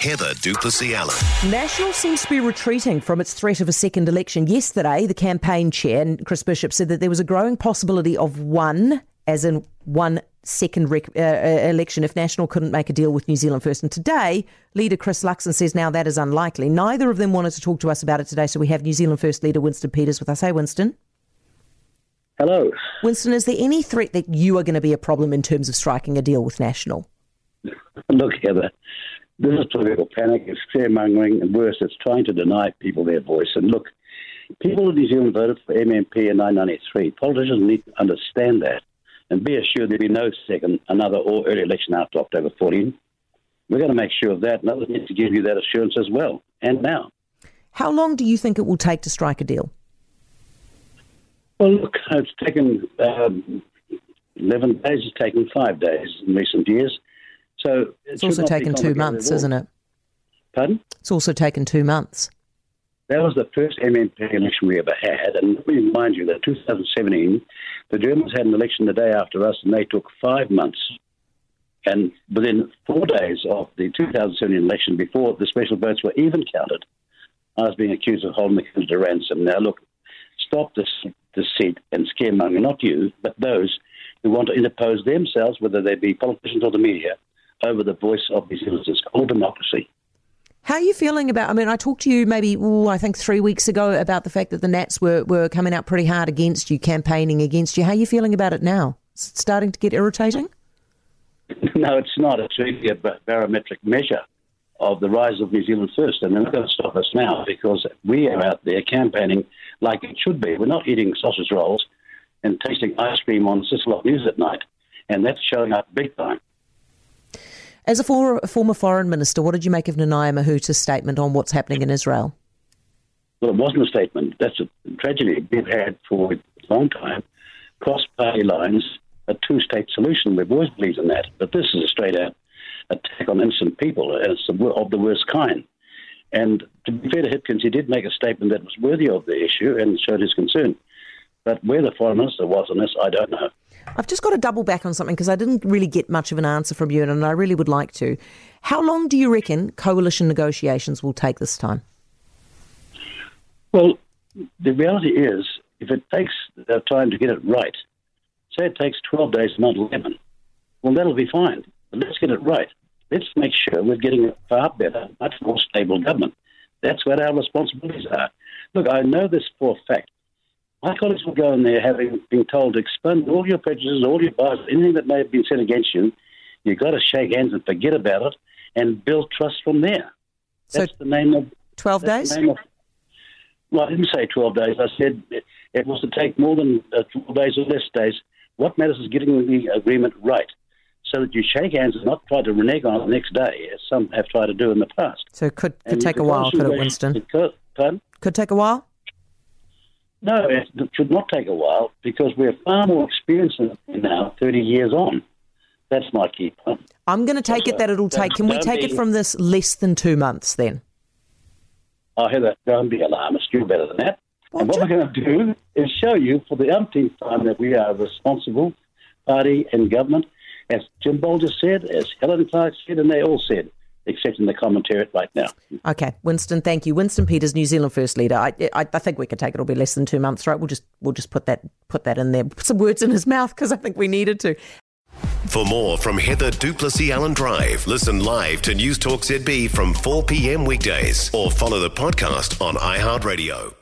Heather du Plessis-Allen. National seems to be retreating from its threat of a second election. Yesterday, the campaign chair, Chris Bishop, said that there was a growing possibility of one, as in one second rec- uh, uh, election if National couldn't make a deal with New Zealand First. And today, leader Chris Luxon says now that is unlikely. Neither of them wanted to talk to us about it today, so we have New Zealand First leader Winston Peters with us. Hey, Winston. Hello. Winston, is there any threat that you are going to be a problem in terms of striking a deal with National? Look, Heather, this is political panic, it's scaremongering, and worse, it's trying to deny people their voice. And look, people in New Zealand voted for MMP in 1993. Politicians need to understand that and be assured there'll be no second, another or early election after October 14. We're going to make sure of that, and others need to give you that assurance as well. And now. How long do you think it will take to strike a deal? Well, look, it's taken um, 11 days, it's taken five days in recent years. So it It's also taken two months, isn't it? Pardon? It's also taken two months. That was the first MMP election we ever had. And let me remind you that 2017, the Germans had an election the day after us, and they took five months. And within four days of the 2017 election, before the special votes were even counted, I was being accused of holding the country to ransom. Now, look, stop this deceit and scaremonger, not you, but those who want to interpose themselves, whether they be politicians or the media, over the voice of New Zealanders. It's called democracy. How are you feeling about? I mean, I talked to you maybe, ooh, I think three weeks ago about the fact that the Nats were, were coming out pretty hard against you, campaigning against you. How are you feeling about it now? Is it starting to get irritating? No, it's not. It's really a barometric measure of the rise of New Zealand First. And they're not going to stop us now because we are out there campaigning like it should be. We're not eating sausage rolls and tasting ice cream on Cicelo News at night. And that's showing up big time. As a for, former foreign minister, what did you make of Nanaia Mahuta's statement on what's happening in Israel? Well, it wasn't a statement. That's a tragedy we've had for a long time. Cross party lines, a two state solution. We've always believed in that. But this is a straight out attack on innocent people. and It's of the worst kind. And to be fair to Hipkins, he did make a statement that was worthy of the issue and showed his concern. But where the foreign minister was on this, I don't know. I've just got to double back on something because I didn't really get much of an answer from you, and I really would like to. How long do you reckon coalition negotiations will take this time? Well, the reality is, if it takes uh, time to get it right, say it takes 12 days, not 11, well, that'll be fine. But let's get it right. Let's make sure we're getting a far better, much more stable government. That's what our responsibilities are. Look, I know this for a fact. My colleagues will go in there having been told to expend all your prejudices, all your biases, anything that may have been said against you. You've got to shake hands and forget about it and build trust from there. So That's the name of 12 days? of- well, I didn't say 12 days. I said it, it was to take more than uh, 12 days or less days. What matters is getting the agreement right so that you shake hands and not try to renege on it the next day, as some have tried to do in the past. So it could, could And take a while, could it, Winston? it could- pardon? Could take a while? No, it should not take a while because we're far more experienced now, 30 years on. That's my key point. I'm going to take it that it'll take. Can we take it from this less than two months then? Oh, Heather, don't be alarmist. You're better than that. and what we're going to do is show you for the umpteenth time that we are a responsible party and government, as Jim Bolger said, as Helen Clark said, and they all said, except in the commentariat right now. Okay, Winston, thank you. Winston Peters, New Zealand First Leader. I, I, I think we could take it. It'll be less than two months, right? We'll just we'll just put that put that in there. Put some words in his mouth because I think we needed to. For more from Heather du Plessis-Allen Drive, listen live to Newstalk ZB from 4 p.m. weekdays or follow the podcast on iHeartRadio.